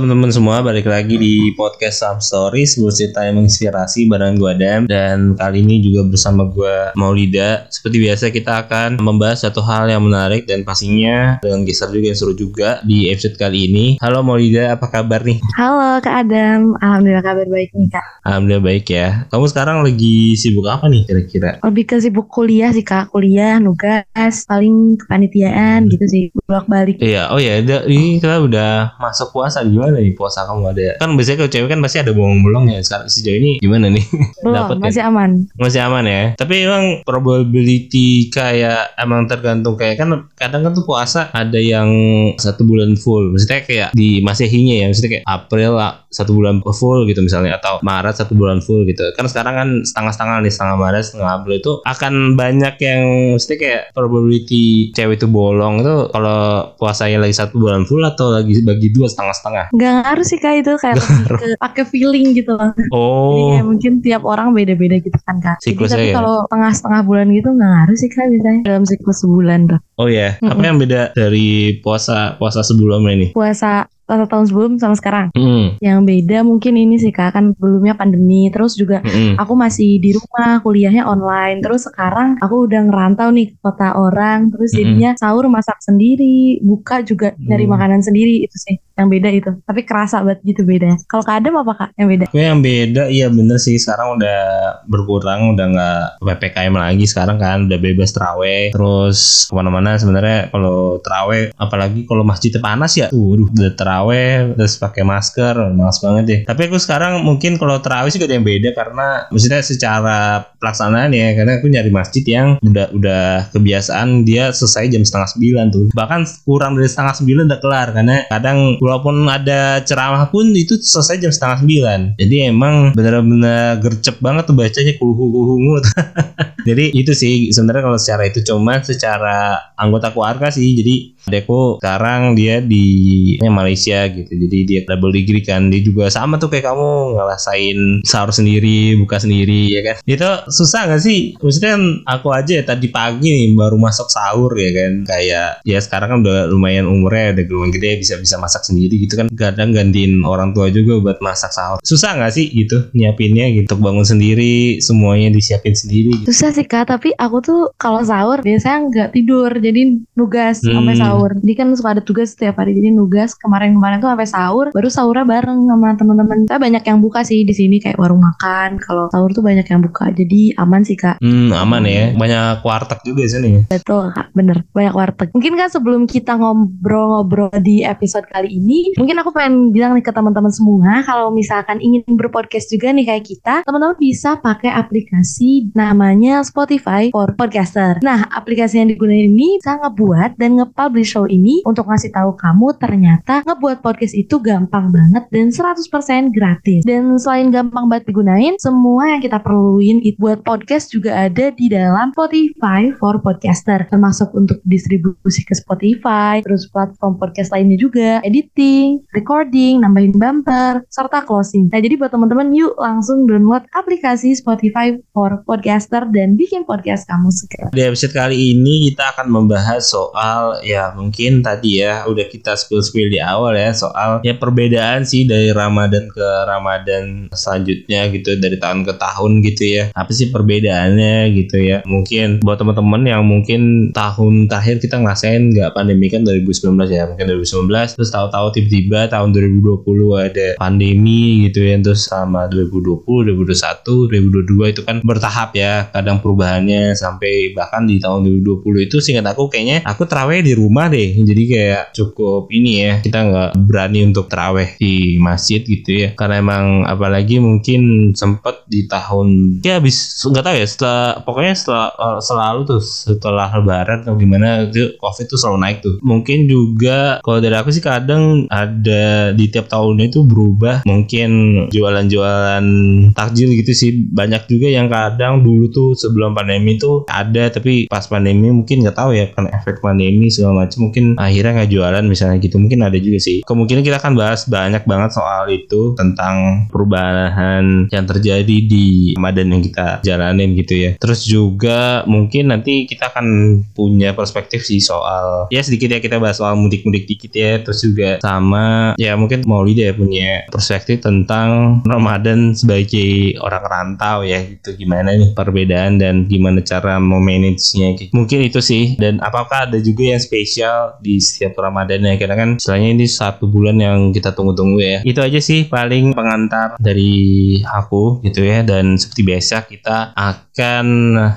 Teman-teman semua, balik lagi di podcast Sam Stories. Sebuah cerita yang menginspirasi bareng gue Adam. Dan kali ini juga bersama gue Maulida. Seperti biasa kita akan membahas satu hal yang menarik Dan pastinya dengan geser juga yang seru juga di episode kali ini. Halo Maulida, apa kabar nih? Halo Kak Adam, Alhamdulillah kabar baik nih Kak. Alhamdulillah baik ya. Kamu sekarang lagi sibuk apa nih kira-kira? Lebih ke sibuk kuliah sih Kak, kuliah, nugas, paling kepanitiaan gitu sih. Bolak balik Iya, oh ya, ini kita udah masuk puasa gimana nih puasa kamu ada? Kan biasanya kalau cewek kan pasti ada bolong-bolong ya. Sekarang sejauh ini gimana nih? Belum, kan? masih aman Masih aman ya. Tapi emang probability kayak emang tergantung kayak kan kadang kan tuh puasa ada yang satu bulan full. Maksudnya kayak di masehinya ya. Maksudnya kayak April ah, satu bulan full gitu misalnya atau Maret satu bulan full gitu. Kan sekarang kan setengah-setengah nih setengah Maret setengah April itu akan banyak yang maksudnya kayak probability cewek itu bolong itu kalau puasanya lagi satu bulan full atau lagi bagi dua setengah-setengah. Nggak ngaruh sih Kak itu kayak lebih ke pakai feeling gitu loh Jadi Oh, kayak mungkin tiap orang beda-beda gitu kan Kak Jadi tapi ya? kalau tengah-setengah bulan gitu nggak ngaruh sih Kak biasanya Dalam siklus sebulan tuh oh ya. Apa Mm-mm. yang beda dari puasa puasa sebelumnya nih? Puasa satu tahun sebelum sama sekarang Hmm. Yang beda mungkin ini sih Kak Kan sebelumnya pandemi Terus juga Mm-mm. aku masih di rumah kuliahnya online terus sekarang aku udah ngerantau nih ke kota orang terus jadinya sahur masak sendiri buka juga dari Hmm. makanan sendiri itu sih yang beda itu. Tapi kerasa banget gitu beda kalau kak Adam apa kak yang beda? Gue yang beda iya bener sih. Sekarang udah berkurang udah nggak ppkm lagi sekarang kan. Udah bebas teraweh terus ke mana-mana sebenarnya kalau teraweh apalagi kalau masjidnya panas ya tuh udah teraweh terus pakai masker malas banget deh tapi aku sekarang mungkin kalau teraweh sih gak ada yang beda karena maksudnya secara pelaksanaan ya karena aku nyari masjid yang udah udah kebiasaan dia selesai jam setengah sembilan tuh. Bahkan kurang dari setengah sembilan udah kelar karena kadang walaupun ada ceramah pun itu selesai jam setengah sembilan. Jadi emang bener-bener gercep banget tuh bacanya kuluhu jadi itu sih sebenarnya kalau secara itu. Cuma secara anggota keluarga sih. Jadi adekku sekarang dia di Malaysia gitu. Jadi dia double degree kan. Dia juga sama tuh kayak kamu ngerasain sahur sendiri buka sendiri ya kan? Itu susah gak sih? Maksudnya kan aku aja ya tadi pagi nih baru masuk sahur ya kan? Kayak ya sekarang kan udah lumayan umurnya udah lumayan gede bisa bisa masak sendiri gitu kan. Kadang gantiin orang tua juga buat masak sahur. Susah gak sih gitu nyiapinnya gitu? Bangun sendiri semuanya disiapin sendiri gitu. susah sih kak. Tapi aku tuh kalau sahur biasanya nggak tidur. Jadi nugas Hmm. sampai sahur jadi kan suka ada tugas setiap hari jadi nugas kemarin-kemarin tuh sampai sahur baru sahurnya bareng sama teman-teman saya banyak yang buka sih di sini kayak warung makan kalau sahur tuh banyak yang buka jadi aman sih kak Hmm, aman ya. Banyak warteg juga di sini. ya. Betul kak, bener banyak warteg. Mungkin kan sebelum kita ngobrol-ngobrol di episode kali ini, mungkin aku pengen bilang nih ke teman-teman semua, kalau misalkan ingin berpodcast juga nih kayak kita, teman-teman bisa pakai aplikasi namanya Spotify for Podcaster. Nah, aplikasi yang digunakan ini bisa ngebuat dan nge-publish show ini untuk ngasih tahu kamu ternyata ngebuat podcast itu gampang banget dan 100% gratis. Dan selain gampang banget digunain, semua yang kita perluin it- buat podcast juga ada di dalam Spotify for Podcaster. Termasuk untuk distribusi ke Spotify terus platform podcast lainnya juga. Editing, recording, nambahin bumper serta closing. Nah jadi buat teman-teman yuk langsung download aplikasi Spotify for Podcaster dan bikin podcast kamu segera Di episode kali ini kita akan membahas soal ya mungkin tadi ya udah kita spill-spill di awal ya soal ya perbedaan sih dari Ramadan ke Ramadan selanjutnya gitu dari tahun ke tahun gitu ya. Apa sih perbedaannya gitu ya? Mungkin buat teman-teman yang mungkin tahun terakhir kita ngerasain nggak pandemi kan 2019 ya mungkin 2019 terus tahu-tahu tiba-tiba tahun 2020 ada pandemi gitu ya terus sama 2020 2021 2022 itu kan bertahap ya kadang perubahannya sampai bahkan di tahun 2020 itu singkat aku kayaknya aku teraweh di rumah deh. Jadi kayak cukup ini ya kita nggak berani untuk teraweh di masjid gitu ya. Karena emang apalagi mungkin sempet di tahun ya habis nggak tahu ya setelah pokoknya setelah eh, selalu tuh setelah lebaran atau gimana itu covid tuh selalu naik tuh. Mungkin juga kalau dari aku sih kadang ada di tiap tahunnya itu berubah. Mungkin jualan-jualan takjil gitu sih. Banyak juga yang kadang dulu tuh sebelum pandemi tuh ada tapi pas pandemi mungkin nggak tahu ya karena efek pandemi segala mungkin akhirnya nggak jualan misalnya gitu. Mungkin ada juga sih. Kemungkinan kita akan bahas banyak banget soal itu tentang perubahan yang terjadi di Ramadan yang kita jalanin gitu ya. Terus juga mungkin nanti kita akan punya perspektif sih soal ya sedikit ya kita bahas soal mudik-mudik dikit ya. Terus juga sama ya mungkin mau ya punya perspektif tentang Ramadan sebagai orang rantau ya gitu. Gimana nih perbedaan dan gimana cara memanagenya gitu. mungkin itu sih. Dan apakah ada juga yang spesial di setiap Ramadan ya. Karena kan istilahnya ini satu bulan yang kita tunggu-tunggu ya. Itu aja sih paling pengantar dari aku gitu ya. Dan seperti biasa kita akan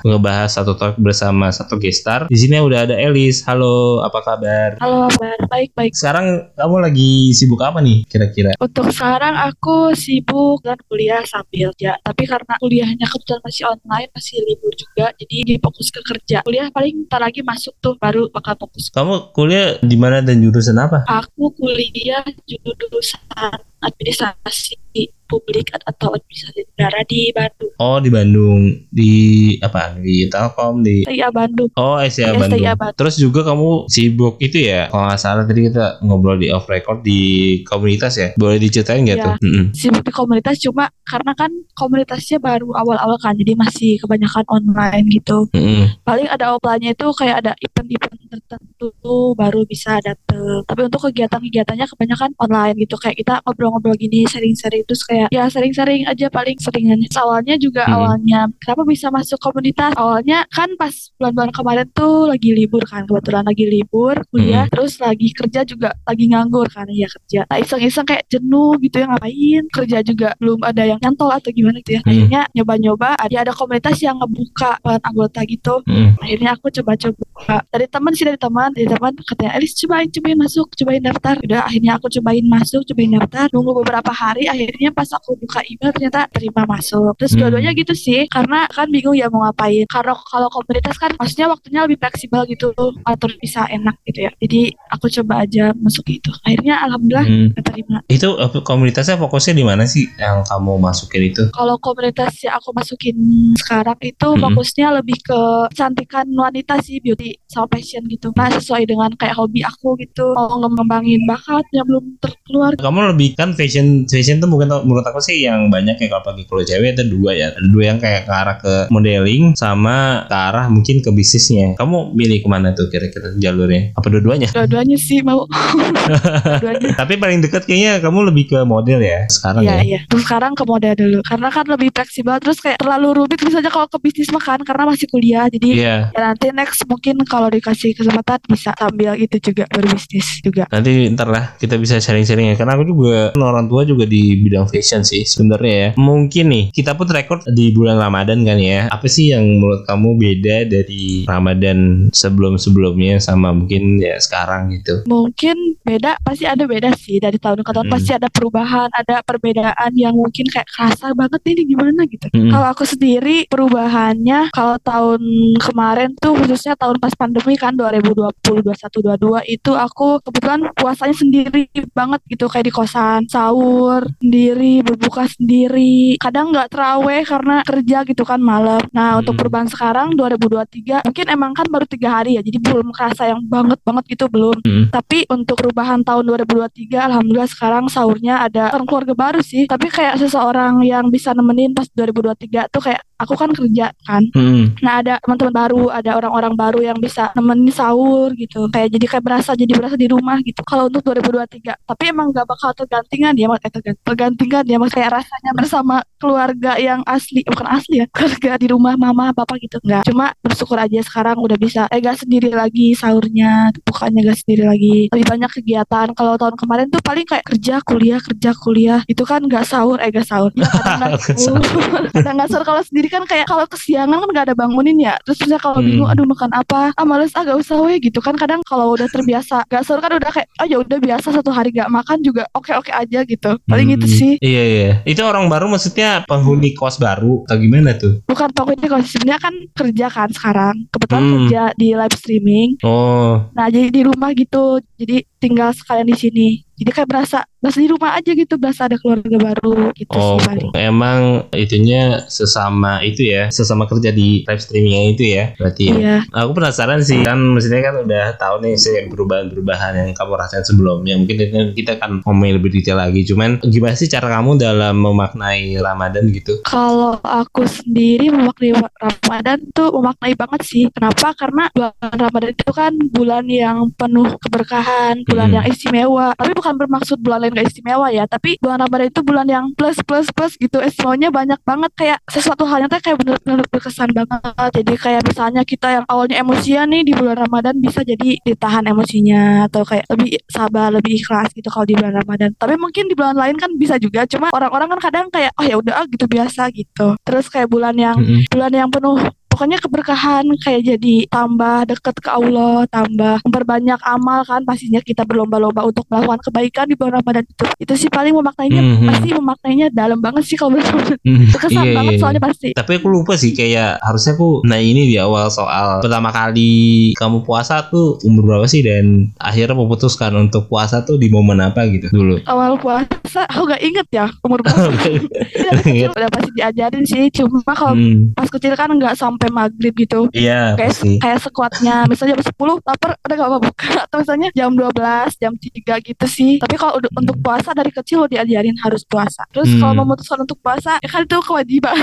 ngebahas satu talk bersama satu gestar di sini udah ada Elis halo apa kabar Halo, kabar baik baik. sekarang kamu lagi sibuk apa nih kira-kira Untuk sekarang aku sibuk dan kuliah sambil kerja. Tapi karena kuliahnya kebetulan masih online, masih libur juga, jadi difokus ke kerja. Kuliah paling ntar lagi masuk tuh, baru bakal fokus. kamu kuliah di mana dan jurusan apa Aku kuliah jurusan administrasi publik atau administrasi negara di Bandung. Oh di Bandung di apa di Telkom di STIA Bandung. Oh Iya, Bandung. STIA Bandung. Terus juga kamu sibuk itu ya kalau nggak salah tadi kita ngobrol di off record di komunitas ya. Boleh diceritain nggak Iya. tuh? Sibuk di komunitas cuma karena kan komunitasnya baru awal-awal kan, jadi masih kebanyakan online gitu. Mm-mm. paling ada offline-nya itu kayak ada event-event tertentu baru bisa dateng. Tapi untuk kegiatan-kegiatannya kebanyakan online gitu. Kayak kita ngobrol-ngobrol gini sharing-sharing. Terus kayak ya sharing-sharing aja paling seringan awalnya juga Hmm. awalnya kenapa bisa masuk komunitas? Awalnya kan pas bulan-bulan kemarin tuh lagi libur kan. Kebetulan lagi libur kuliah. Terus lagi kerja juga lagi nganggur kan. Ya kerja. Nah iseng-iseng kayak jenuh gitu ya ngapain? Kerja juga belum ada yang nyantol atau gimana gitu ya. Hmm. akhirnya nyoba-nyoba ada ada komunitas yang ngebuka buat anggota gitu. Mm-mm. akhirnya aku coba-coba. Dari teman sih dari teman dari teman katanya Elis cobain cobain masuk cobain daftar udah akhirnya aku cobain masuk cobain daftar nunggu beberapa hari akhirnya pas aku buka email ternyata terima masuk terus Hmm. dua-duanya gitu sih karena kan bingung ya mau ngapain karena kalau komunitas kan maksudnya waktunya lebih fleksibel gitu atur bisa enak gitu ya jadi aku coba aja masuk gitu akhirnya alhamdulillah Mm. keterima Itu eh, komunitasnya fokusnya di mana sih yang kamu masukin itu? kalau komunitas yang aku masukin sekarang itu Mm-mm. fokusnya lebih ke kecantikan wanita sih beauty sama fashion gitu nah sesuai dengan kayak hobi aku gitu mau ngembangin bakat yang belum terkeluar Kamu lebih kan fashion fashion tuh bukan menurut aku sih yang banyak ya kalau pagi kalau cewek ada dua ya. Ada dua yang kayak ke arah ke modeling sama ke arah mungkin ke bisnisnya. Kamu milih ke mana tuh kira-kira jalurnya? Apa dua-duanya? dua-duanya sih mau dua-duanya Tapi paling dekat kayaknya kamu lebih ke model ya sekarang Iya ya. iya. Terus sekarang ke model dulu. Karena kan lebih fleksibel. Terus kayak terlalu rumit misalnya kalau ke bisnis makan karena masih kuliah. Jadi Iya. ya nanti next mungkin kalau dikasih kesempatan bisa sambil itu juga berbisnis juga. Nanti ntar lah kita bisa sharing-sharing ya Karena aku juga orang tua juga di bidang fashion sih sebenarnya ya Mungkin nih kita pun record di bulan Ramadan kan ya Apa sih yang menurut kamu beda dari Ramadan sebelum-sebelumnya sama mungkin ya sekarang gitu Mungkin beda pasti ada beda sih dari tahun ke tahun Mm. pasti ada perubahan, ada perbedaan yang mungkin kayak kerasa banget nih ini gimana gitu. Mm. Kalau aku sendiri perubahannya kalau tahun kemarin tuh khususnya tahun pas pandemi kan 2020 21 22 itu aku kebetulan puasanya sendiri banget gitu kayak di kosan sahur sendiri berbuka sendiri kadang nggak teraweh karena kerja gitu kan malam nah untuk Hmm. perubahan sekarang 2023 mungkin emang kan baru tiga hari ya jadi belum kerasa yang banget banget gitu belum Mm. tapi untuk perubahan tahun 2023 alhamdulillah sekarang sahurnya ada orang keluarga baru sih tapi kayak seseorang yang bisa nemenin pas 2023 tuh kayak aku kan kerja kan Mm. Nah ada teman-teman baru, ada orang-orang baru yang bisa nemenin sahur gitu. Kayak jadi kayak berasa jadi berasa di rumah gitu. Kalau untuk 2023, tapi emang gak bakal tergantikan ya, eh, tergant- tergantikan ya, kayak rasanya bersama keluarga yang asli, bukan asli ya, keluarga di rumah mama bapak gitu. Enggak. Cuma bersyukur aja sekarang udah bisa, eh gak sendiri lagi sahurnya, bukannya gak sendiri lagi. Lebih banyak kegiatan. Kalau tahun kemarin tuh paling kayak kerja kuliah kerja kuliah itu kan gak sahur, eh gak sahur. Ya, kadang gak sahur. kadang gak sahur kalau sendiri kan kayak kalau kesiangan kan gak ada bangunin ya. Terus misalnya kalau Hmm. bingung aduh makan apa? Ah males ah gak usah weh gitu kan. Kadang kalau udah terbiasa gak sahur kan udah kayak oh ya udah biasa satu hari gak makan juga oke oke aja gitu. Paling Hmm. itu sih. Iya iya. Itu orang baru maksudnya penghuni kos baru Atau gimana tuh? bukan pokoknya kalau sebenarnya kan kerja kan sekarang. Kebetulan Hmm. kerja di live streaming. Oh. Nah jadi di rumah gitu. Jadi tinggal sekalian di sini jadi kayak berasa berasa di rumah aja gitu berasa ada keluarga baru gitu Oh, sih paling emang itunya sesama itu ya, sesama kerja di live streaming itu ya, berarti ya. iya Aku penasaran sih kan maksudnya kan udah tahu nih sih perubahan-perubahan yang kamu rasain sebelumnya. Mungkin kita kan ngomongin lebih detail lagi. Cuman gimana sih cara kamu dalam memaknai Ramadan gitu? Kalau aku sendiri memaknai Ramadan tuh memaknai banget sih. Kenapa? Karena bulan Ramadan itu kan bulan yang penuh keberkahan, bulan Hmm. yang istimewa. Tapi bukan bermaksud bulan lain gak istimewa ya. Tapi bulan Ramadan itu bulan yang plus plus plus gitu. Istimewanya banyak banget kayak sesuatu halnya tuh kayak bener-bener berkesan banget. Jadi kayak misalnya kita yang awalnya emosian nih di bulan Ramadan bisa jadi ditahan emosinya atau kayak lebih sabar, lebih ikhlas gitu kalau di bulan Ramadan. Tapi mungkin di bulan lain kan bisa juga. Cuma orang-orang kan kadang kayak oh ya udah ah, gitu biasa gitu. Terus kayak bulan yang Mm-mm. bulan yang penuh pokoknya keberkahan kayak jadi tambah deket ke Allah tambah memperbanyak amal kan pastinya kita berlomba-lomba untuk melakukan kebaikan di bulan Ramadan itu. Itu sih paling memaknainya Mhm. pasti memaknainya dalam banget sih kalau bulan Ramadan Hmm, berkesan iya, banget iya, soalnya iya. pasti. Tapi aku lupa sih kayak harusnya aku nah ini di awal soal pertama kali kamu puasa tuh umur berapa sih? Dan akhirnya memutuskan untuk puasa tuh di momen apa gitu dulu. awal puasa aku gak inget ya umur berapa kecil udah pasti diajarin sih cuma kalau Hmm, pas kecil kan nggak sampai maghrib gitu Iya kayak pasti. kayak sekuatnya misalnya jam 10 lapar udah gak apa buka atau misalnya jam 12 jam 3 gitu sih tapi kalau udah untuk puasa dari kecil lo diajarin harus puasa terus Hmm. kalau memutuskan untuk puasa ya kan itu kewajiban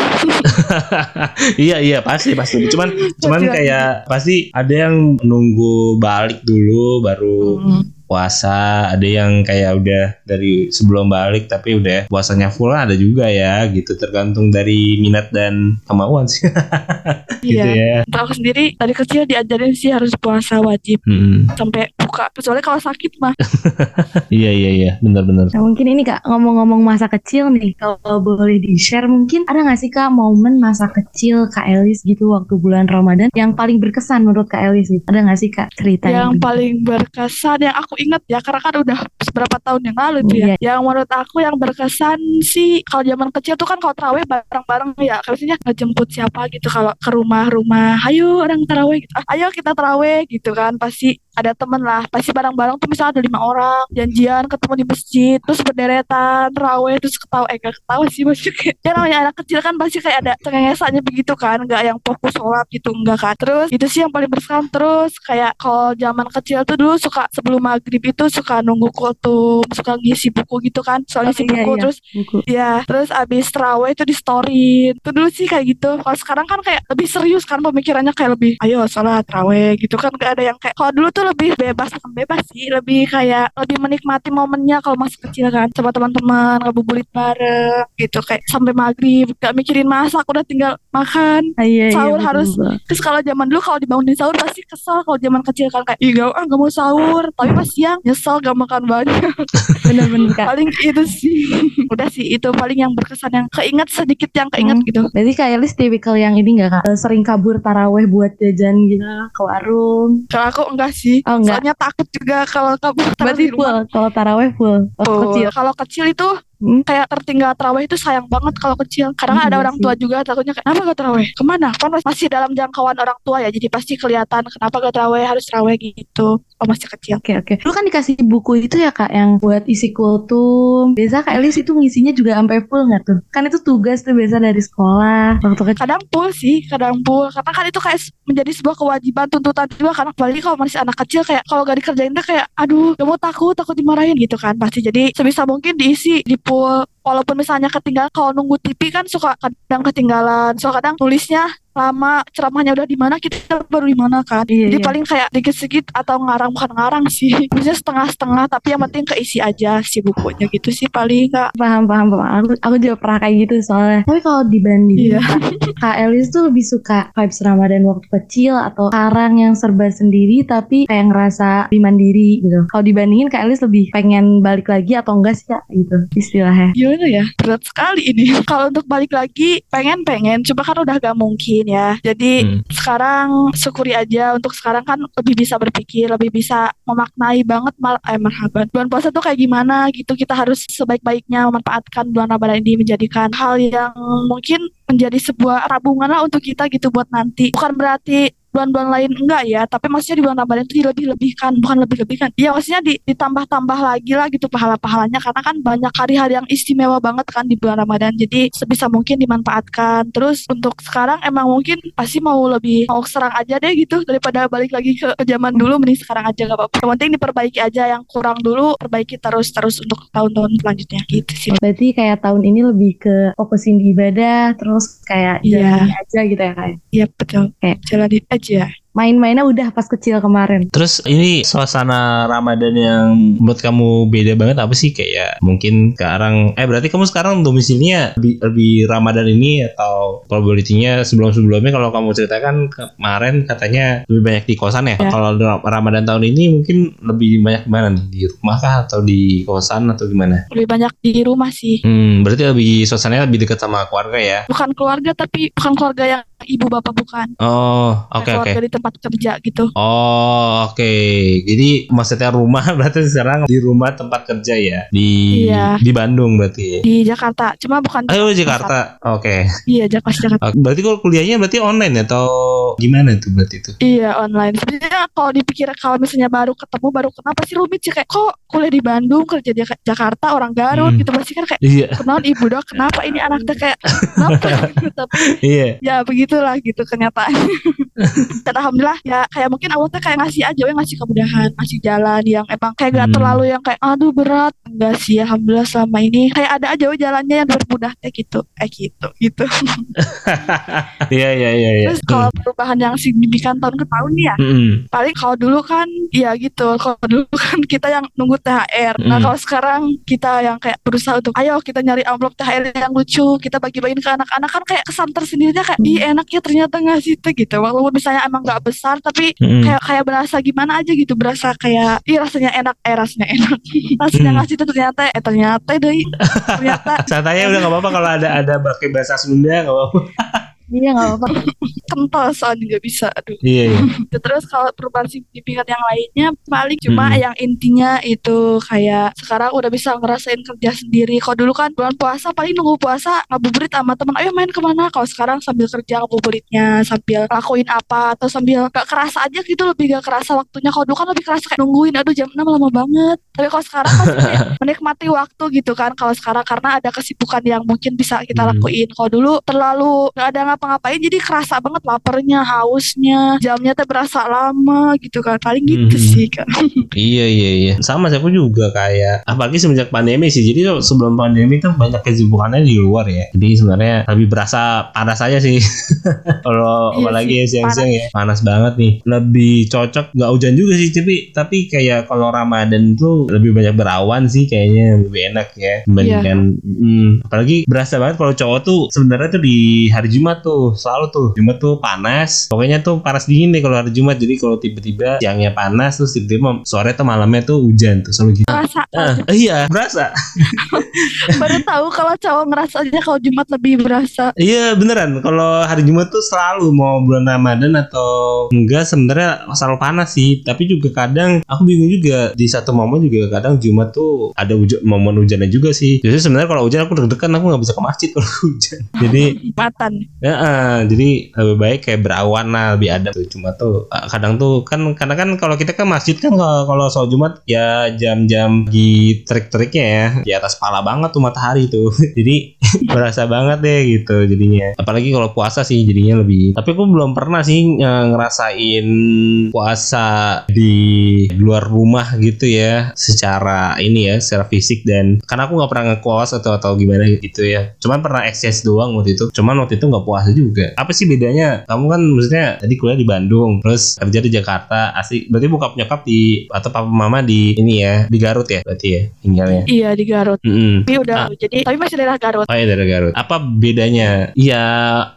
iya iya pasti pasti. Cuman cuman kayak pasti ada yang nunggu balik dulu baru Hmm. Puasa, ada yang kayak udah dari sebelum balik tapi udah puasanya full ada juga ya gitu tergantung dari minat dan kemauan sih. gitu iya ya. untuk aku sendiri dari kecil diajarin sih harus puasa wajib Hmm. sampai buka kecuali kalau sakit mah Iya iya iya benar-benar. Nah mungkin ini kak ngomong-ngomong masa kecil nih kalau boleh di share mungkin ada nggak sih kak momen masa kecil kak Elis gitu waktu bulan Ramadan yang paling berkesan menurut kak Elis gitu ada nggak sih kak cerita yang paling berkesan yang aku inget ya karena kan udah beberapa tahun yang lalu tuh ya. Iya. yang menurut aku yang berkesan sih kalau zaman kecil tuh kan kalau terawih bareng-bareng ya. Biasanya ngejemput siapa gitu kalau ke rumah-rumah ayo orang terawih gitu. Ah, ayo kita terawih gitu kan. Pasti ada temen lah pasti bareng-bareng tuh misalnya ada lima orang janjian ketemu di masjid terus berderetan terawih terus ketawa eh gak ketawa sih maksudnya ya namanya anak kecil kan pasti kayak ada cengengesannya begitu kan nggak yang fokus sholat gitu enggak kan terus itu sih yang paling berkesan terus kayak kalau zaman kecil tuh dulu suka sebelum maghrib itu suka nunggu kultum suka ngisi buku gitu kan soalnya Oh, ngisi iya, buku iya. terus buku Ya, terus abis terawih itu di story. Itu dulu sih kayak gitu. Kalau sekarang kan kayak lebih serius kan pemikirannya kayak lebih, ayo sholat terawih gitu kan. Gak ada yang kayak, kalau dulu tuh lebih bebas, bukan bebas sih. Lebih kayak, lebih menikmati momennya kalau masih kecil kan. Sama teman-teman, ngabuburit bareng gitu. Kayak sampai maghrib, gak mikirin masak, udah tinggal makan. Ah, iya, iya, Sahur betul, harus- betul. Terus kalau zaman dulu kalau dibangunin sahur pasti kesel kalau zaman kecil kan kayak ih gak, ah, gak mau sahur tapi pas siang nyesel gak makan banyak bener-bener kak paling itu sih udah sih itu paling yang berkesan yang keinget sedikit yang keinget Hmm. gitu Berarti Kak Elis tipikal yang ini gak kak? Sering kabur taraweh buat jajan gitu ke warung. kalau aku enggak sih Oh, enggak. soalnya takut juga kalau kamu Berarti full. Kalau taraweh full. Waktu Full. kecil. kalau kecil itu Hmm. kayak tertinggal terawih itu sayang banget kalau kecil karena Hmm, ada iya orang tua juga takutnya kayak kenapa gak terawih ke mana kan masih dalam jangkauan orang tua ya jadi pasti kelihatan kenapa gak terawih harus terawih gitu oh masih kecil Oke oke. Dulu kan dikasih buku itu ya kak yang buat isi kultum. Biasa Kak Elis itu ngisinya juga sampai full nggak tuh? Kan itu tugas tuh biasa dari sekolah waktu kecil. kadang full sih kadang full karena kan itu kayak menjadi sebuah kewajiban tuntutan juga karena apalagi kalau masih anak kecil kayak kalau gak dikerjain tuh kayak aduh gak mau takut takut dimarahin gitu kan pasti jadi sebisa mungkin diisi di full walaupun misalnya ketinggalan kalau nunggu TV kan suka kadang ketinggalan suka kadang tulisnya lama ceramahnya udah di mana kita baru di mana kan Iya, jadi iya. paling kayak dikit-dikit atau ngarang bukan ngarang sih maksudnya setengah-setengah tapi yang penting keisi aja si bukunya gitu sih paling kak Paham paham paham. Aku aku juga pernah kayak gitu soalnya. Tapi kalau dibandingin Iya. Kak, Elis tuh lebih suka vibes Ramadan waktu kecil atau sekarang yang serba sendiri tapi kayak ngerasa lebih mandiri gitu. Kalau dibandingin Kak Elis lebih pengen balik lagi atau enggak sih Kak gitu istilahnya. Gimana ya berat sekali ini. Kalau untuk balik lagi pengen pengen. Cuma kan udah gak mungkin ya. Jadi Hmm. sekarang syukuri aja. Untuk sekarang kan lebih bisa berpikir lebih bisa memaknai banget mal eh marhaban. Bulan puasa tuh kayak gimana gitu. Kita harus sebaik-baiknya memanfaatkan bulan Ramadan ini menjadikan hal yang mungkin menjadi sebuah tabungan lah untuk kita gitu buat nanti. Bukan berarti bulan-bulan lain enggak ya, tapi maksudnya di bulan Ramadan itu dilebih-lebihkan, bukan lebih-lebihkan. Iya maksudnya di, ditambah-tambah lagi lah gitu pahala-pahalanya karena kan banyak hari-hari yang istimewa banget kan di bulan Ramadan. Jadi sebisa mungkin dimanfaatkan. Terus untuk sekarang emang mungkin pasti mau lebih mau serang aja deh gitu daripada balik lagi ke, ke zaman dulu mending sekarang aja gak apa-apa. Yang penting diperbaiki aja yang kurang dulu, perbaiki terus-terus untuk tahun-tahun selanjutnya gitu sih. Berarti kayak tahun ini lebih ke fokusin di ibadah, terus kayak Iya. jalani aja gitu ya kayak. Iya betul. Kayak Jalanin aja. main-mainnya udah pas kecil kemarin. Terus ini suasana Ramadan yang menurut kamu beda banget apa sih kayak mungkin sekarang eh berarti kamu sekarang domisilinya lebih, lebih Ramadan ini atau probability-nya sebelum-sebelumnya kalau kamu ceritakan kemarin katanya lebih banyak di kosan ya. Ya. Kalau Ra- Ramadan tahun ini mungkin lebih banyak mana nih? Di rumah kah atau di kosan atau gimana? Lebih banyak di rumah sih. Hmm, berarti lebih suasananya lebih dekat sama keluarga ya. Bukan keluarga tapi bukan keluarga yang ibu bapak bukan. Oh, oke Kayak oke. keluarga di tempat kerja gitu. Oh, oke. Jadi maksudnya rumah berarti sekarang di rumah tempat kerja ya. Di Iya. di Bandung berarti. Di Jakarta. Cuma bukan Ayo Jakarta. Oke. Iya, Jakarta Jakarta. Berarti kalau kuliahnya berarti online ya atau gimana tuh berarti itu? Iya online. Sebenarnya kalau dipikir kalau misalnya baru ketemu baru kenapa sih rumit sih kayak kok kuliah di Bandung kerja di Jakarta orang Garut Hmm. gitu pasti kan kayak Iya, kenalan ibu dok kenapa ini anaknya kayak kenapa tapi iya. ya begitulah gitu kenyataan dan alhamdulillah ya kayak mungkin tuh kayak ngasih aja yang ngasih kemudahan ngasih jalan yang emang kayak gak Hmm. terlalu yang kayak aduh berat enggak sih alhamdulillah selama ini kayak ada aja jalannya yang bermudah teh gitu eh gitu gitu Iya, iya, iya, iya. terus kalau perubahan yang signifikan tahun ke tahun ya Mm-mm. paling kalau dulu kan ya gitu kalau dulu kan kita yang nunggu THR nah Mm. kalau sekarang kita yang kayak berusaha untuk ayo kita nyari amplop THR yang lucu kita bagi-bagiin ke anak-anak kan kayak kesan tersendirinya kayak ih enak ya ternyata ngasih tuh gitu walaupun misalnya emang nggak besar tapi Mm-mm. kayak kayak berasa gimana aja gitu berasa kayak ih rasanya enak eh rasanya enak rasanya Hmm. ngasih tuh ternyata eh ternyata deh ternyata Santai udah nggak apa-apa kalau ada ada pakai bahasa Sunda nggak apa-apa. Iya nggak apa-apa. kental soalnya nggak bisa aduh Iya, iya. Terus kalau perubahan signifikan yang lainnya paling cuma Hmm. yang intinya itu kayak sekarang udah bisa ngerasain kerja sendiri. Kalau dulu kan bulan puasa paling nunggu puasa ngabuburit sama teman, ayo main ke mana? Kalau sekarang sambil kerja ngabuburitnya, sambil lakuin apa atau sambil gak kerasa aja gitu lebih gak kerasa waktunya. Kalau dulu kan lebih kerasa kayak nungguin, aduh jam 6 lama banget. Tapi kalau sekarang kayak menikmati waktu gitu kan. Kalau sekarang karena ada kesibukan yang mungkin bisa kita Hmm. lakuin. Kalau dulu terlalu gak ada ngapa-ngapain jadi kerasa banget laparnya, hausnya, jamnya tuh berasa lama gitu kan. Paling gitu Mhm. sih kan. Iya iya iya. Sama sih aku juga kayak apalagi semenjak pandemi sih. Jadi sebelum pandemi tuh banyak kesibukannya di luar ya. Jadi sebenarnya lebih berasa panas aja sih. Kalau Iya apalagi sih, ya siang-siang ya panas banget nih. Lebih cocok nggak hujan juga sih tapi tapi kayak kalau Ramadan tuh lebih banyak berawan sih kayaknya lebih enak ya dibandingkan mm, apalagi berasa banget kalau cowok tuh sebenarnya tuh di hari Jumat tuh selalu tuh Jumat tuh panas. Pokoknya tuh panas dingin deh kalau hari Jumat. Jadi kalau tiba-tiba siangnya panas terus tiba-tiba sore atau malamnya tuh hujan tuh selalu gitu. Rasa Ah, iya berasa. Baru tahu kalau cowok ngerasanya kalau Jumat lebih berasa. iya beneran. Kalau hari Jumat tuh selalu mau bulan Ramadan atau enggak sebenarnya selalu panas sih. Tapi juga kadang aku bingung juga di satu momen juga kadang Jumat tuh ada hujan momen hujannya juga sih. Jadi sebenarnya kalau hujan aku deg-degan aku nggak bisa ke masjid kalau hujan. Jadi Matan. Ya, eh, jadi lebih baik kayak berawan lah lebih ada tuh. Cuma tuh eh, kadang tuh kan karena kan kalau kita ke masjid kan kalau sholat Jumat ya jam-jam di terik-teriknya ya di atas pala banget tuh matahari tuh. Jadi berasa banget deh gitu jadinya. Apalagi kalau puasa sih jadinya lebih. Tapi aku belum pernah sih eh, ngerasain puasa di luar rumah gitu ya secara ini ya secara fisik dan karena aku nggak pernah ngekos atau atau gimana gitu ya. Cuman pernah ekses doang waktu itu. Cuman waktu itu nggak puasa juga. Apa sih bedanya kamu kan maksudnya tadi kuliah di Bandung terus kerja di Jakarta asli berarti bokap nyokap di atau papa mama di ini ya di Garut ya berarti ya tinggalnya Iya di Garut. Mm-mm. Tapi udah jadi tapi masih daerah Garut. Oh ya dari Garut. Apa bedanya? Ya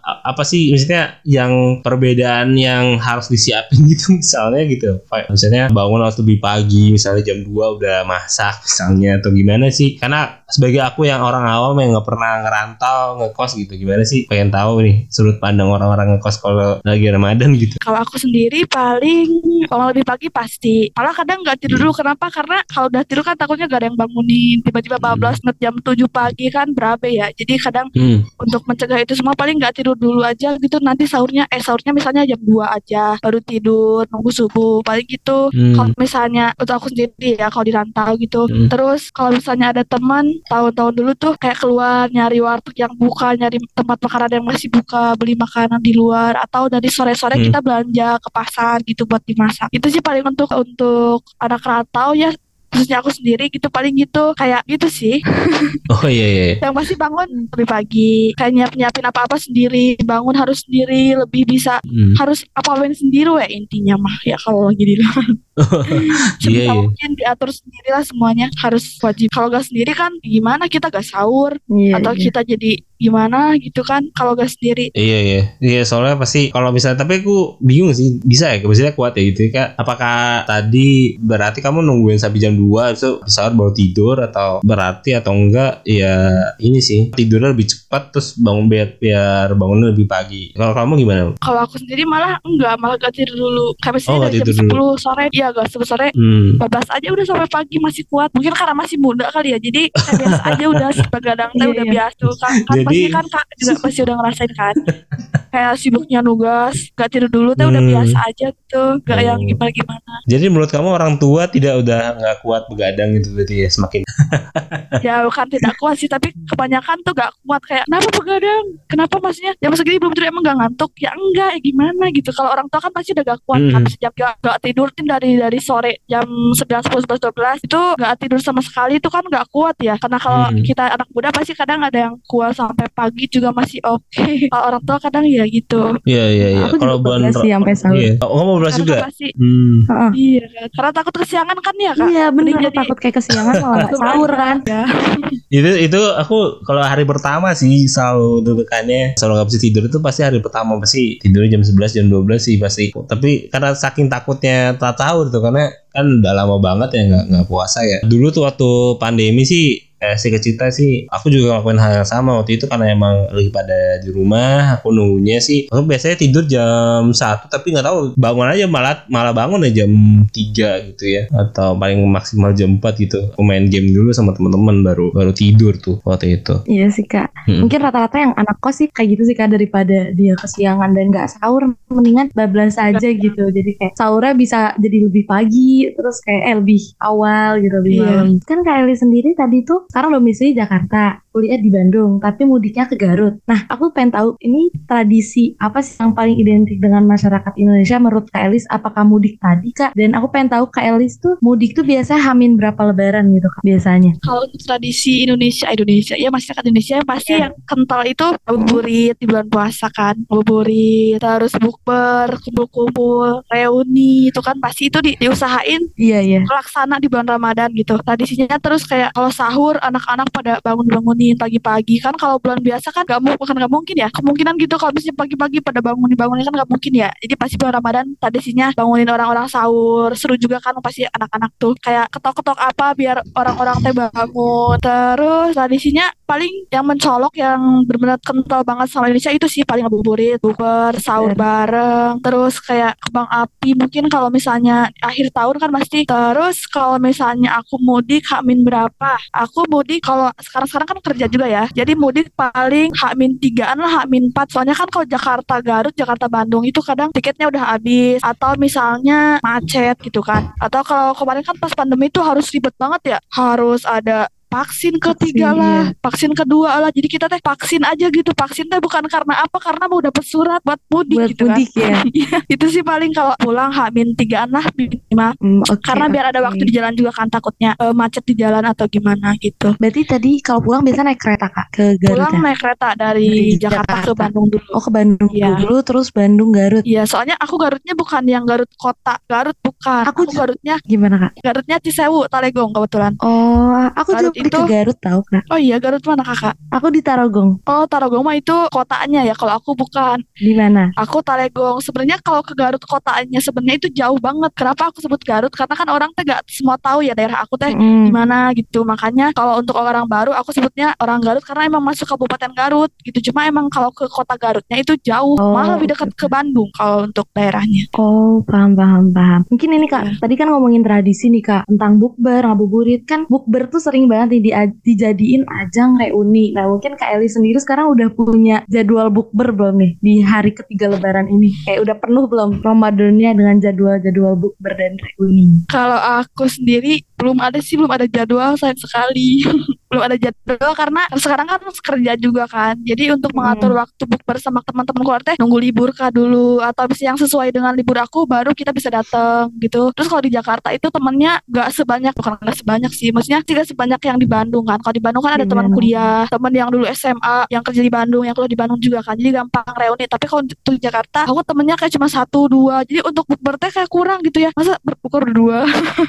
apa sih maksudnya yang perbedaan yang harus disiapin gitu misalnya gitu. Misalnya bangun harus lebih pagi, misalnya jam 2 udah masak misalnya atau gimana sih? Karena sebagai aku yang orang awam yang nggak pernah ngerantau ngekos gitu gimana sih pengen tahu nih sudut pandang orang-orang ngekos kalau lagi Ramadan gitu Kalau aku sendiri paling kalau lebih pagi pasti. Malah kadang nggak tidur dulu kenapa? Karena kalau udah tidur kan takutnya gak ada yang bangunin. Tiba-tiba Hmm. bablas net jam 7 pagi kan berabe ya. Jadi kadang hmm. untuk mencegah itu semua paling nggak tidur dulu aja gitu. Nanti sahurnya eh sahurnya misalnya jam 2 aja baru tidur nunggu subuh paling gitu. Hmm. Kalau misalnya untuk aku sendiri ya kalau di rantau gitu. Hmm. Terus kalau misalnya ada teman tahun-tahun dulu tuh kayak keluar nyari warteg yang buka, nyari tempat makanan yang masih buka, beli makanan di luar atau dari sore-sore Hmm. kita belanja ke pasar gitu buat dimasak. Itu sih paling untuk untuk anak rantau ya khususnya aku sendiri gitu paling gitu kayak gitu sih. Oh iya iya yang pasti bangun lebih pagi. Kayak nyiap nyiapin apa apa sendiri bangun harus sendiri lebih bisa Hmm. harus apa-apain sendiri ya intinya mah ya kalau lagi di luar. Iya sebisa iya. mungkin diatur sendiri lah semuanya harus wajib. Kalau gak sendiri kan gimana kita gak sahur Iya, atau iya. kita jadi gimana gitu kan kalau gak sendiri. Iya iya. Iya soalnya pasti kalau misalnya tapi aku bingung sih bisa ya? Maksudnya kuat ya gitu kak? Apakah tadi berarti kamu nungguin sampai jam 2 itu sahur baru tidur atau berarti atau enggak? Ya ini sih tidurnya lebih cepat terus bangun biar biar bangunnya lebih pagi. Kalau kamu gimana? Kalau aku sendiri malah enggak malah gak tidur dulu. Kayak Oh, misalnya nggak dari jam tidur dulu. 10 sore iya gak 10 sore hmm. 14 aja udah sampai pagi masih kuat. Mungkin karena masih muda kali ya jadi kayak biasa aja udah teh Iya, udah iya. biasa tuh kan, kan Jadi- pasti kan kak juga pasti udah ngerasain kan. Kayak sibuknya nugas gak tidur dulu teh udah Hmm. biasa aja gitu. Gak yang Oh. gimana gimana jadi menurut kamu orang tua tidak udah nggak kuat begadang gitu berarti ya semakin? Ya bukan tidak kuat sih tapi kebanyakan tuh gak kuat. Kayak kenapa begadang? Kenapa maksudnya? Jam segini belum tidur emang gak ngantuk? Ya enggak ya gimana gitu. Kalau orang tua kan pasti udah gak kuat kan Hmm. sejam gak, gak tidur tuh dari dari sore jam 9, 10, 11, 12 itu gak tidur sama sekali itu kan gak kuat ya. Karena kalau Hmm. kita anak muda pasti kadang ada yang kuat sampai pagi juga masih oke. Kalau orang tua kadang ya gitu. Iya iya iya. Aku kalau bulan sih sampai sahur. iya. Oh, kamu karena juga? pasti hmm. Iya. Karena takut kesiangan kan ya kak? Iya aku jadi- takut kayak kesiangan malah nggak sahur kan? ya. Itu itu aku kalau hari pertama sih selalu deg-degannya. Selalu nggak bisa tidur itu pasti hari pertama. Pasti tidurnya jam 11 jam 12 sih pasti. Tapi karena saking takutnya tak tahu tuh karena kan udah lama banget ya nggak nggak puasa ya. Dulu tuh waktu pandemi sih eh, singkat cerita sih aku juga ngelakuin hal yang sama waktu itu karena emang lagi pada di rumah aku nunggunya sih. Aku biasanya tidur jam satu tapi nggak tahu bangun aja malah malah bangun ya jam 3 gitu ya. Atau paling maksimal jam 4 gitu. Aku main game dulu sama teman-teman baru baru tidur tuh waktu itu. Iya sih kak. Mm-mm. Mungkin rata-rata yang anak kos sih kayak gitu sih kak Daripada dia kesiangan dan gak sahur Mendingan bablas aja gitu. Jadi kayak sahurnya bisa jadi lebih pagi Terus kayak eh, lebih awal gitu Lebih Iya. malam. Kan Kak Eli sendiri tadi tuh Sekarang domisili Jakarta Kuliah di Bandung Tapi mudiknya ke Garut. Nah aku pengen tahu Ini tradisi apa sih yang paling identik dengan masyarakat Indonesia Menurut Kak Elis? Apakah mudik tadi kak? Dan aku pengen tahu Kak Elis tuh Mudik tuh biasa hamin berapa lebaran gitu kak Biasanya? Kalau untuk tradisi Indonesia Indonesia ya masyarakat Indonesia pasti Iya. yang kental itu ngabuburit di bulan puasa kan ngabuburit terus bukber kumpul-kumpul reuni itu kan pasti itu di- diusahain Iya iya. laksana di bulan Ramadan gitu. Tradisinya terus kayak kalau sahur anak-anak pada bangun-bangunin pagi-pagi. Kan kalau bulan biasa kan gak mungkin bukan gak mungkin ya. Kemungkinan gitu kalau misalnya pagi-pagi pada bangunin bangunin kan gak mungkin ya. Jadi pasti bulan Ramadan tradisinya bangunin orang-orang sahur. Seru juga kan pasti anak-anak tuh. Kayak ketok-ketok apa biar orang-orang teh bangun. Terus tradisinya paling yang mencolok yang benar-benar kental banget sama Indonesia itu sih paling ngabuburit buber sahur bareng terus kayak kembang api. Mungkin kalau misalnya akhir tahun kan pasti terus kalau misalnya aku mudik Hamin berapa? Aku mudik kalau sekarang-sekarang kan kerja juga ya. Jadi mudik paling Hamin tigaan lah Hamin 4 soalnya kan kalau Jakarta Garut Jakarta Bandung itu kadang tiketnya udah habis. Atau misalnya macet gitu kan. Atau kalau kemarin kan pas pandemi itu harus ribet banget ya. Harus ada vaksin ketiga Vaksin, lah, iya. vaksin kedua lah. Jadi kita teh vaksin aja gitu. Vaksin teh bukan karena apa? Karena mau dapet surat buat mudik Buat gitu mudik ya kan. Iya, itu sih paling kalau pulang Hamin tigaan lah minimal. Hmm, oke, Karena biar ada oke. waktu di jalan juga kan takutnya eh, macet di jalan atau gimana gitu. Berarti tadi kalau pulang biasa naik kereta kak ke Garut Pulang ya? naik kereta dari, Dari Jakarta, ke Jakarta. Bandung dulu. Oh ke Bandung Iya. dulu terus Bandung Garut. Iya, soalnya aku Garutnya bukan yang Garut kota, Garut bukan. Aku Aku, Garutnya Gimana kak? Garutnya Cisewu, Talegong kebetulan. Oh aku Garut juga itu ke Garut tau kak. oh iya Garut mana kakak Aku di Tarogong. oh Tarogong mah itu kotanya ya kalau aku bukan Di mana? Aku Talegong. Sebenarnya kalau ke Garut kotanya sebenarnya itu jauh banget. Kenapa aku sebut Garut? Karena kan orang teh gak semua tahu ya daerah aku teh Mm. di mana gitu. Makanya kalau untuk orang baru aku sebutnya orang Garut karena emang masuk Kabupaten Garut gitu. Cuma emang kalau ke kota Garutnya itu jauh, Oh, malah lebih dekat ke Bandung kalau untuk daerahnya. Oh, paham, paham, paham. Mungkin ini kak, Iya. tadi kan ngomongin tradisi nih kak, tentang bukber, ngabuburit kan bukber tuh sering banget nih dia- dijadiin ajang reuni. Nah mungkin kak Eli sendiri sekarang udah punya jadwal bukber belum nih di hari ketiga lebaran ini? Kayak udah penuh belum Ramadannya dengan jadwal-jadwal bukber dan reuni? Kalau aku sendiri belum ada sih, belum ada jadwal sayang sekali. belum ada jadwal karena sekarang kan kerja juga kan. Jadi untuk Hmm. mengatur waktu bukber sama teman-teman keluarga teh nunggu libur kah dulu atau bisa yang sesuai dengan libur aku baru kita bisa datang gitu. Terus kalau di Jakarta itu temennya gak sebanyak bukan gak sebanyak sih, maksudnya tidak sebanyak yang di Bandung kan. Kalau di Bandung kan ada teman Bandung. kuliah, teman yang dulu SMA, yang kerja di Bandung, yang kuliah di Bandung juga kan. Jadi gampang reuni. Tapi kalau di Jakarta, aku temennya kayak cuma satu dua. Jadi untuk bukber teh kayak kurang gitu ya. Masa bukber berdua?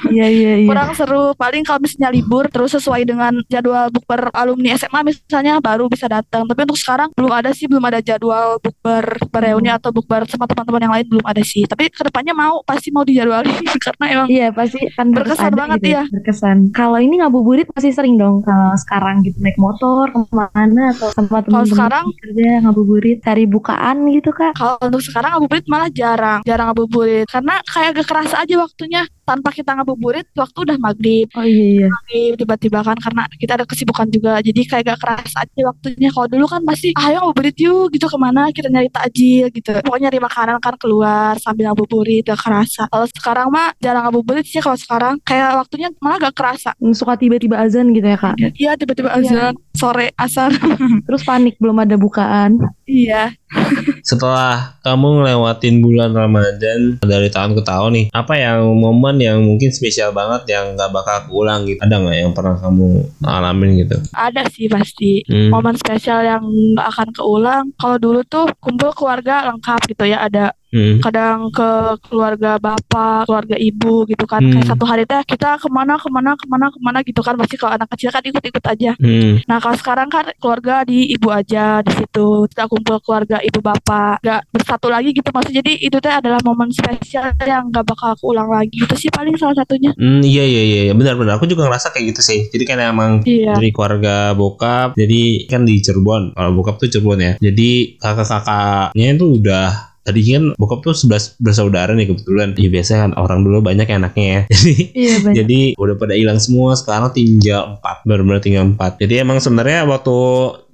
Iya iya iya. kurang seru paling kalau misalnya libur terus sesuai dengan jadwal bukber alumni SMA misalnya baru bisa datang tapi untuk sekarang belum ada sih belum ada jadwal bukber reuni atau bukber sama teman-teman yang lain belum ada sih tapi ke depannya mau pasti mau dijadwalin karena emang Iya pasti kan Berkesan banget gitu ya. Berkesan. Kalau ini ngabuburit masih sering dong kalau sekarang gitu naik motor ke mana atau sama teman-teman sekarang- kerja ngabuburit cari bukaan gitu kak. kalau untuk sekarang ngabuburit malah jarang jarang ngabuburit karena kayak gak kerasa aja waktunya tanpa kita ngabuburit waktu udah maghrib. Oh iya iya. maghrib tiba-tiba kan karena kita ada kesibukan juga. Jadi kayak gak kerasa aja waktunya. Kalau dulu kan pasti "Ah, ayo ngabuburit yuk gitu ke mana? Kita nyari takjil gitu. Pokoknya nyari makanan kan keluar sambil ngabuburit gak kerasa. Kalau sekarang mah jarang ngabuburit sih kalau sekarang. Kayak waktunya malah gak kerasa. Suka tiba-tiba azan gitu ya kak. iya tiba-tiba Iya. azan sore asar. Terus panik belum ada bukaan. iya. Setelah kamu ngelewatin bulan Ramadan dari tahun ke tahun nih, apa yang momen yang mungkin spesial banget yang nggak bakal keulang gitu? Ada nggak yang pernah kamu alamin gitu? ada sih pasti Hmm. momen spesial yang gak akan keulang kalau dulu tuh kumpul keluarga lengkap gitu ya ada Hmm. kadang ke keluarga bapak, keluarga ibu gitu kan. Hmm. Kayak satu hari teh kita ke mana, ke mana, ke mana, ke mana gitu kan. Pasti kalau anak kecil kan ikut-ikut aja. Hmm. Nah kalau sekarang kan keluarga di ibu aja di situ. Kita kumpul keluarga ibu bapak, gak bersatu lagi gitu. Maksudnya jadi itu teh adalah momen spesial yang gak bakal keulang lagi. Itu sih paling salah satunya. Hmm, iya iya iya iya. benar-benar aku juga ngerasa kayak gitu sih. Jadi kan emang Iya. dari keluarga bokap, jadi kan di Cirebon. Kalau bokap tuh Cirebon ya. Jadi kakak-kakaknya itu udah Tadi kan bokap tuh 11 bersaudara nih kebetulan. Iya biasanya kan orang dulu banyak ya anaknya ya. Jadi Iya banyak. Jadi udah pada hilang semua sekarang tinggal empat benar-benar tinggal empat. Jadi emang sebenarnya waktu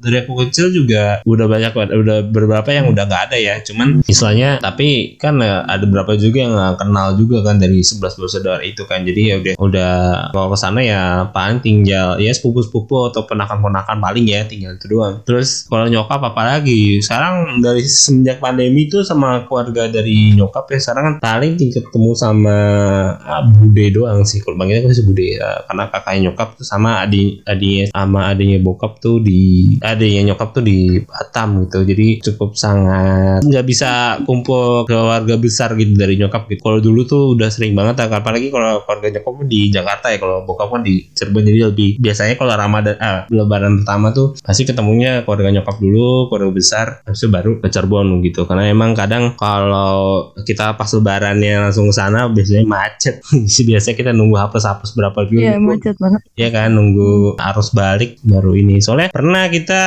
dari aku kecil juga udah banyak udah beberapa yang udah nggak ada ya. Cuman istilahnya tapi kan eh, ada beberapa juga yang kenal juga kan dari 11 bersaudara itu kan. Jadi ya udah udah kalau ke sana ya paling tinggal ya sepupu-sepupu atau ponakan-ponakan paling ya tinggal itu doang. Terus kalau nyokap apalagi sekarang dari semenjak pandemi itu sama keluarga dari nyokap ya sekarang kan paling ketemu sama ah, bude doang sih kalau panggilnya kan bude ya. karena kakaknya nyokap tuh sama adik adiknya sama adiknya bokap tuh di adiknya nyokap tuh di Batam gitu. Jadi cukup sangat nggak bisa kumpul keluarga besar gitu dari nyokap gitu. Kalau dulu tuh udah sering banget apalagi kalau keluarga nyokap di Jakarta ya. Kalau bokap kan di Cirebon. Jadi lebih biasanya kalau Ramadan ah Lebaran pertama tuh pasti ketemunya keluarga nyokap dulu keluarga besar habis itu baru ke Cirebon gitu. Karena emang kadang kalau kita pas lebarannya langsung ke sana biasanya macet. Biasanya kita nunggu hapus-hapus berapa dulu Iya macet banget. ya kan nunggu arus balik baru ini. Soalnya pernah kita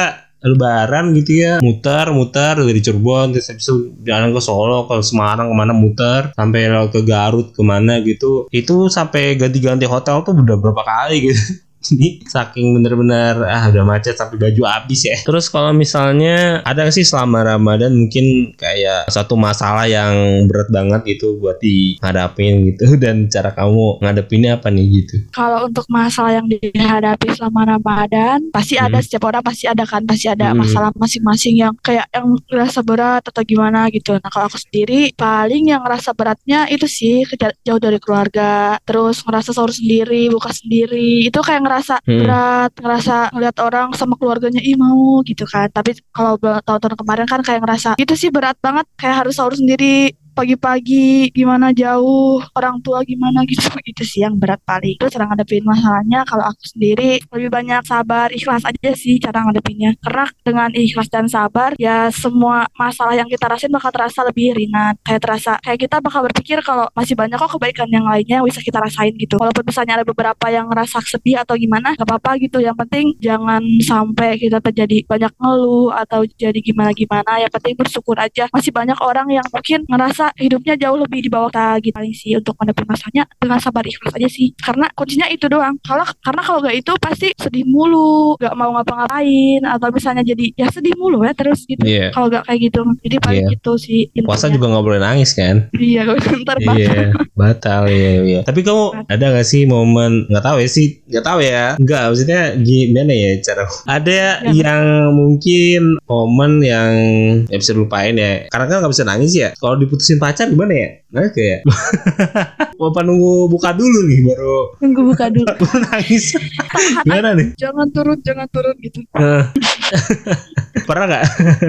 lebaran gitu ya. Muter muter dari Cirebon terus habis itu jalan ke Solo ke Semarang ke mana muter. Sampai ke Garut ke mana gitu. Itu sampai ganti-ganti hotel tuh udah berapa kali gitu jadi saking bener-bener ah udah macet sampai baju habis ya terus kalau misalnya ada nggak sih selama Ramadan mungkin kayak satu masalah yang berat banget gitu buat dihadapin gitu dan cara kamu ngadepinnya apa nih gitu Kalau untuk masalah yang dihadapi selama Ramadan, pasti ada Hmm. setiap orang pasti ada kan, pasti ada Hmm. masalah masing-masing yang kayak yang ngerasa berat atau gimana gitu. Nah kalau aku sendiri paling yang ngerasa beratnya itu sih jauh dari keluarga, terus ngerasa sahur sendiri, buka sendiri, itu kayak ngerasa Hmm. berat, ngerasa ngeliat orang sama keluarganya ih mau gitu kan. Tapi kalau tahun-tahun kemarin kan kayak ngerasa itu sih berat banget, kayak harus sahur sendiri pagi-pagi gimana jauh orang tua gimana gitu. Itu sih yang berat paling. Terus cara ngadepin masalahnya kalau aku sendiri lebih banyak sabar ikhlas aja sih cara ngadepinnya. Karena dengan ikhlas dan sabar ya semua masalah yang kita rasain bakal terasa lebih ringan. Kayak terasa kayak kita bakal berpikir kalau masih banyak kok kebaikan yang lainnya bisa kita rasain gitu. Walaupun misalnya ada beberapa yang ngerasa sedih atau gimana gak apa-apa gitu. Yang penting jangan sampai kita terjadi banyak ngeluh atau jadi gimana-gimana. Yang penting bersyukur aja. Masih banyak orang yang mungkin ngerasa hidupnya jauh lebih di bawah kita gitu paling sih untuk menghadapi masanya dengan sabar ikhlas aja sih karena kuncinya itu doang kalau karena kalau gak itu pasti sedih mulu gak mau ngapa-ngapain atau misalnya jadi ya sedih mulu ya terus gitu Iya. kalau gak kayak gitu jadi paling Iya. gitu sih intinya. Puasa juga nggak boleh nangis kan? iya ntar Iya, batal ya, iya. Tapi kamu ada gak sih momen nggak tahu ya sih, nggak tahu ya. Nggak, maksudnya gimana ya cara? Ada yang mungkin momen yang ya bisa lupain ya. Karena kan nggak bisa nangis ya. Kalau diputusin pacar gimana ya? Nggak kayak. Apa nunggu buka dulu nih baru Tunggu buka dulu. baru nangis? gimana nih? jangan turun jangan turun gitu. Pernah nggak?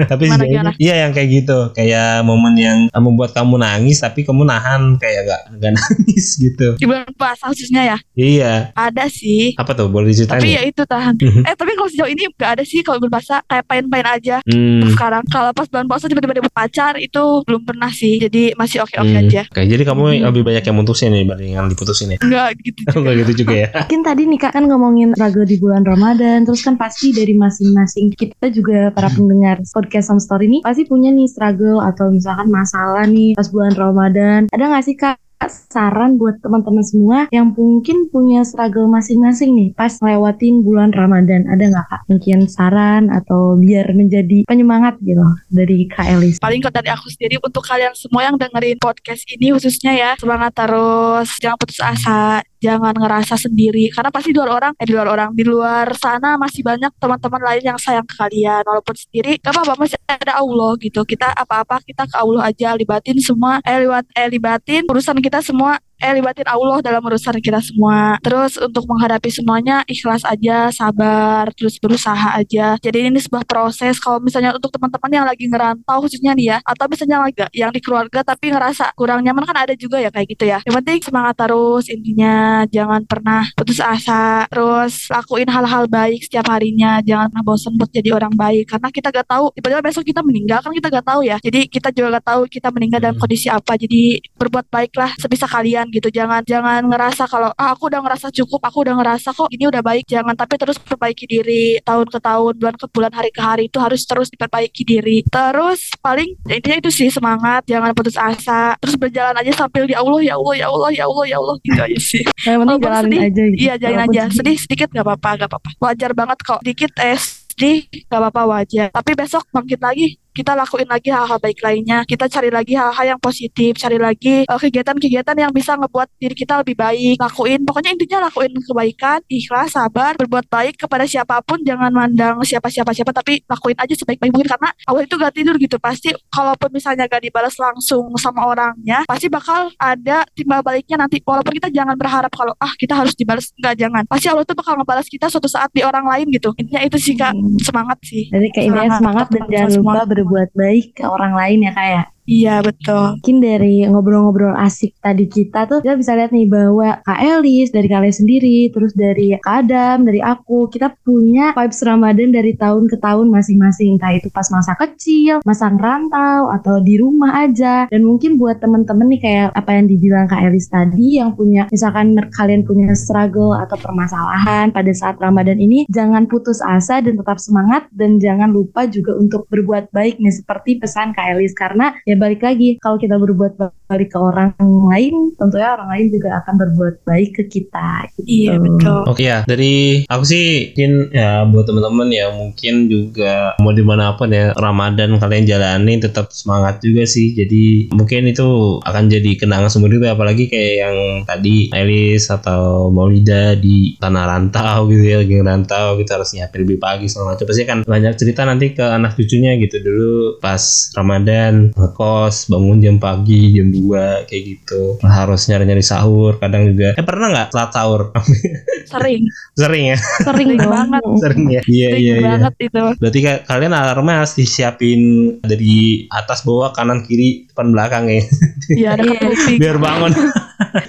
tapi Gimana, iya yang kayak gitu, kayak momen yang membuat kamu nangis tapi kamu nahan kayak gak, gak nangis gitu. bulan puasa khususnya ya Iya. ada sih Apa tuh? Boleh diceritain? tapi nggak? ya itu tahan Mhm. eh tapi kalau sejauh ini gak ada sih kalau berbahasa kayak pain-pain aja Hmm. sekarang kalau pas bulan puasa tiba-tiba dapet pacar itu belum pernah sih jadi masih oke-oke Hmm. aja Oke, jadi kamu Hmm. lebih banyak yang mutusin nih dibanding yang diputusin ya? enggak gitu juga. Enggak gitu juga ya? Mungkin tadi nih kak kan ngomongin struggle di bulan Ramadan Terus kan pasti dari masing-masing Kita juga para pendengar podcast Some Story ini Pasti punya nih struggle atau misalkan masalah nih Pas bulan Ramadan Ada gak sih kak saran buat teman-teman semua yang mungkin punya struggle masing-masing nih pas ngelewatin bulan Ramadan. Ada nggak kak? Mungkin saran atau biar menjadi penyemangat gitu dari kak Elis? Paling kalau dari aku sendiri untuk kalian semua yang dengerin podcast ini khususnya ya semangat terus. Jangan putus asa jangan ngerasa sendiri karena pasti di luar orang eh di luar orang di luar sana masih banyak teman-teman lain yang sayang ke kalian. Walaupun sendiri gak apa-apa masih ada Allah gitu. Kita apa-apa kita ke Allah aja libatin semua eh, libat, eh libatin urusan kita semua eh libatin Allah dalam urusan kita semua. Terus untuk menghadapi semuanya ikhlas aja sabar terus berusaha aja. Jadi ini sebuah proses. Kalau misalnya untuk teman-teman yang lagi ngerantau khususnya nih ya atau misalnya lagi yang di keluarga tapi ngerasa kurang nyaman kan ada juga ya kayak gitu ya. Yang penting semangat terus intinya. Jangan pernah putus asa. Terus lakuin hal-hal baik setiap harinya. Jangan pernah bosan buat jadi orang baik. Karena kita gak tahu tiba-tiba besok kita meninggal kan kita gak tahu ya. Jadi kita juga gak tahu kita meninggal dalam Hmm. kondisi apa. Jadi berbuat baiklah sebisa kalian gitu jangan jangan ngerasa kalau ah, aku udah ngerasa cukup aku udah ngerasa kok ini udah baik jangan tapi terus perbaiki diri tahun ke tahun bulan ke bulan hari ke hari itu harus terus diperbaiki diri terus paling ya intinya itu sih semangat jangan putus asa terus berjalan aja sambil ya Allah ya Allah ya Allah ya Allah ya Allah gitu aja sih yang penting Walaupun jalanin sedih, aja gitu Iya jalan aja. sedih. Sedih sedikit gak apa-apa, gak apa-apa. Wajar banget kok. Dikit eh sedih gak apa-apa wajar. Tapi besok bangkit lagi. Kita lakuin lagi hal-hal baik lainnya. Kita cari lagi hal-hal yang positif. Cari lagi eh, kegiatan-kegiatan yang bisa ngebuat diri kita lebih baik. Lakuin. Pokoknya intinya lakuin kebaikan, ikhlas, sabar, berbuat baik kepada siapa pun. Jangan mandang siapa-siapa-siapa. Tapi lakuin aja sebaik-baik mungkin. Karena Allah itu gak tidur gitu. Pasti kalaupun misalnya gak dibalas langsung sama orangnya. Pasti bakal ada timbal baliknya nanti. Walaupun kita jangan berharap kalau ah kita harus dibalas. Enggak, jangan. Pasti Allah tuh bakal ngebalas kita suatu saat di orang lain gitu. Intinya itu sih kak. Hmm. Semangat sih. Jadi kayak intinya semangat dan jangan lupa berbuat baik ke orang lain ya kayak. Iya betul. Mungkin dari ngobrol-ngobrol asik tadi kita tuh kita bisa lihat nih bahwa Kak Elis dari kalian sendiri, terus dari Kak Adam, dari aku, kita punya vibes Ramadan dari tahun ke tahun masing-masing. Entah itu pas masa kecil, masa ngerantau, atau di rumah aja. Dan mungkin buat temen-temen nih kayak apa yang dibilang Kak Elis tadi yang punya misalkan kalian punya struggle atau permasalahan pada saat Ramadan ini, jangan putus asa dan tetap semangat dan jangan lupa juga untuk berbuat baik nih seperti pesan Kak Elis karena ya balik lagi kalau kita berbuat baik ke orang lain tentunya orang lain juga akan berbuat baik ke kita gitu. Iya betul. Oke ya, dari aku sih mungkin ya buat teman-teman yang mungkin juga mau di mana pun ya Ramadan kalian jalani tetap semangat juga sih. Jadi mungkin itu akan jadi kenangan seumur hidup ya. apalagi kayak yang tadi Elis atau Maulida di tanah rantau gitu ya lagi ngerantau gitu harus nyiapin lebih pagi segala macam pasti kan banyak cerita nanti ke anak cucunya gitu dulu pas Ramadan ngekos kos bangun jam pagi jam 2 kayak gitu. Harus nyari-nyari sahur kadang juga. Eh pernah nggak telat sahur? Sering, sering ya? Sering banget. sering ya? Iya iya iya. banget itu. berarti ka- kalian alarmnya harus disiapin dari atas bawah kanan kiri depan belakang ya? Iya Iya. biar bangun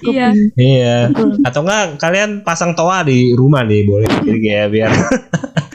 Iya. iya Betul. atau enggak kalian pasang toa di rumah deh boleh jadi kayak biar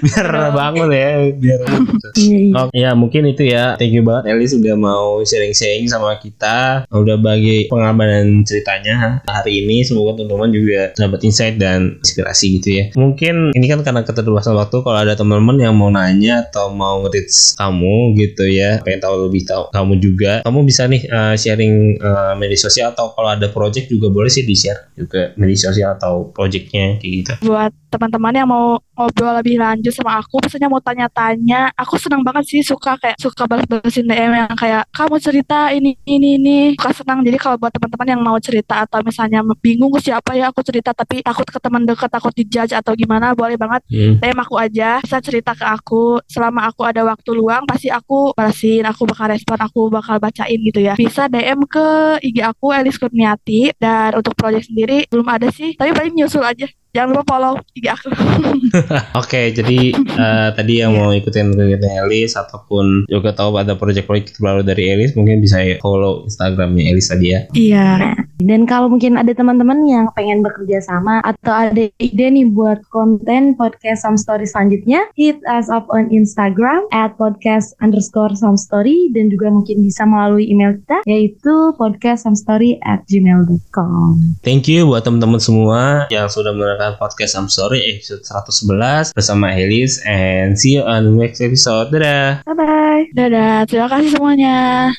biar bangun ya biar gitu. Iya, iya. Oke, ya mungkin itu ya. Thank you banget Elis udah mau sharing-sharing sama kita, udah bagi pengalaman dan ceritanya hari ini. Semoga teman-teman juga dapat insight dan inspirasi gitu ya. Mungkin ini kan karena keterbatasan waktu. Kalau ada teman-teman yang mau nanya atau mau nge kamu gitu ya, pengen tahu lebih tahu kamu juga, kamu bisa nih uh, sharing uh, media sosial atau kalau ada project juga boleh sih di share juga media sosial atau projectnya kayak gitu. buat teman-teman yang mau ngobrol lebih lanjut sama aku, misalnya mau tanya-tanya, aku senang banget sih suka kayak suka balas-balasin DM yang kayak kamu cerita ini ini ini, suka senang. Jadi kalau buat teman-teman yang mau cerita atau misalnya bingung siapa ya aku cerita tapi takut ke teman dekat, takut dijudge atau gimana, boleh banget Hmm. DM aku aja, bisa cerita ke aku. Selama aku ada waktu luang, pasti aku balasin, aku bakal respon, aku bakal bacain gitu ya. Bisa DM ke IG aku Elis Kurniati dan untuk project sendiri belum ada sih, tapi paling nyusul aja. Jangan lupa follow IG aku. Oke, jadi eh, tadi yang mau ikutin kegiatan Elis ataupun juga tahu ada project-project terbaru dari Elis, mungkin bisa follow Instagramnya Elis tadi ya. Iya. Dan kalau mungkin ada teman-teman yang pengen bekerja sama atau ada ide nih buat konten podcast Some Story selanjutnya, hit us up on Instagram at podcast underscore some story dan juga mungkin bisa melalui email kita yaitu podcast some story at gmail.com. Thank you buat teman-teman semua yang sudah mendengarkan podcast I'm Sorry episode 111 bersama Elis and see you on the next episode. Dadah. Bye-bye. Dadah, terima kasih semuanya.